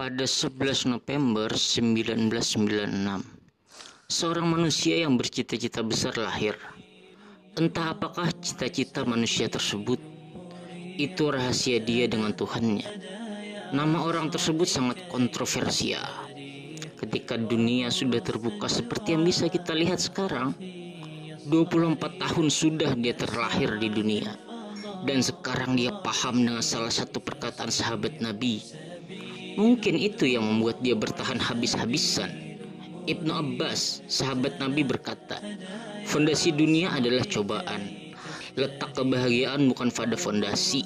pada 11 November 1996. Seorang manusia yang bercita-cita besar lahir. Entah apakah cita-cita manusia tersebut. Itu rahasia dia dengan Tuhannya. Nama orang tersebut sangat kontroversial. Ketika dunia sudah terbuka seperti yang bisa kita lihat sekarang, 24 tahun sudah dia terlahir di dunia. Dan sekarang dia paham dengan salah satu perkataan sahabat Nabi Mungkin itu yang membuat dia bertahan habis-habisan. Ibnu Abbas, sahabat Nabi berkata, fondasi dunia adalah cobaan. Letak kebahagiaan bukan pada fondasi,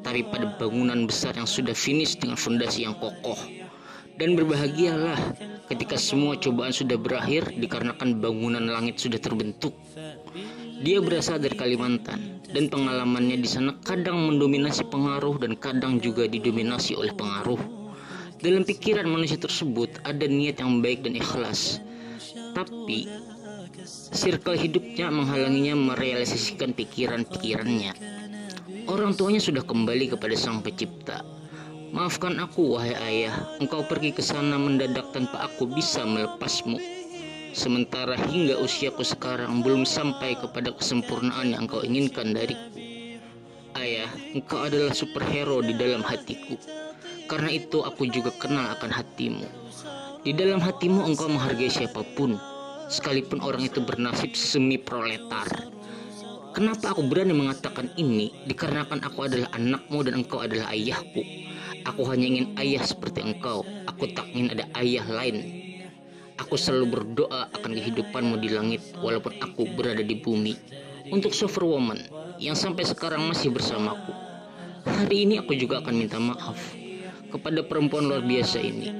tapi pada bangunan besar yang sudah finish dengan fondasi yang kokoh. Dan berbahagialah ketika semua cobaan sudah berakhir dikarenakan bangunan langit sudah terbentuk. Dia berasal dari Kalimantan dan pengalamannya di sana kadang mendominasi pengaruh dan kadang juga didominasi oleh pengaruh. Dalam pikiran manusia tersebut ada niat yang baik dan ikhlas. Tapi circle hidupnya menghalanginya merealisasikan pikiran-pikirannya. Orang tuanya sudah kembali kepada Sang Pencipta. Maafkan aku, wahai ayah, engkau pergi ke sana mendadak tanpa aku bisa melepasmu. Sementara hingga usiaku sekarang belum sampai kepada kesempurnaan yang engkau inginkan dariku. Ayah, engkau adalah superhero di dalam hatiku. Karena itu aku juga kenal akan hatimu. Di dalam hatimu engkau menghargai siapa pun, sekalipun orang itu bernasib semi proletar. Kenapa aku berani mengatakan ini? Dikarenakan aku adalah anakmu dan engkau adalah ayahku. Aku hanya ingin ayah seperti engkau. Aku tak ingin ada ayah lain. Aku selalu berdoa akan kehidupanmu di langit walaupun aku berada di bumi. Untuk Superwoman yang sampai sekarang masih bersamaku. Hari ini aku juga akan minta maaf kepada perempuan luar biasa ini.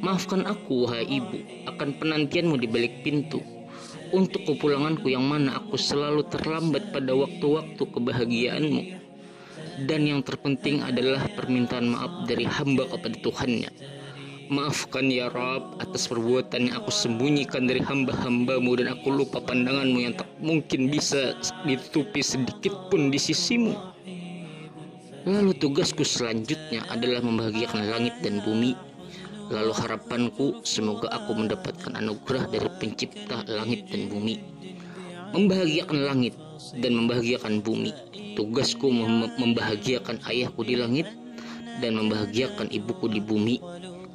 Maafkan aku, wahai ibu, akan penantianmu di balik pintu. Untuk kepulanganku yang mana aku selalu terlambat pada waktu-waktu kebahagiaanmu. Dan yang terpenting adalah permintaan maaf dari hamba kepada Tuhannya. Maafkan ya Rab atas perbuatan yang aku sembunyikan dari hamba-hambamu dan aku lupa pandanganmu yang tak mungkin bisa ditutupi sedikit pun di sisimu. Lalu tugasku selanjutnya adalah membahagiakan langit dan bumi. Lalu harapanku semoga aku mendapatkan anugerah dari pencipta langit dan bumi. Membahagiakan langit dan membahagiakan bumi. Tugasku mem membahagiakan ayahku di langit dan membahagiakan ibuku di bumi.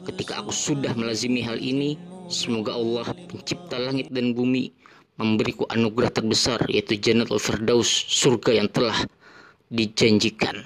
Ketika aku sudah melazimi hal ini, semoga Allah pencipta langit dan bumi memberiku anugerah terbesar yaitu Jannatul Firdaus, surga yang telah dijanjikan.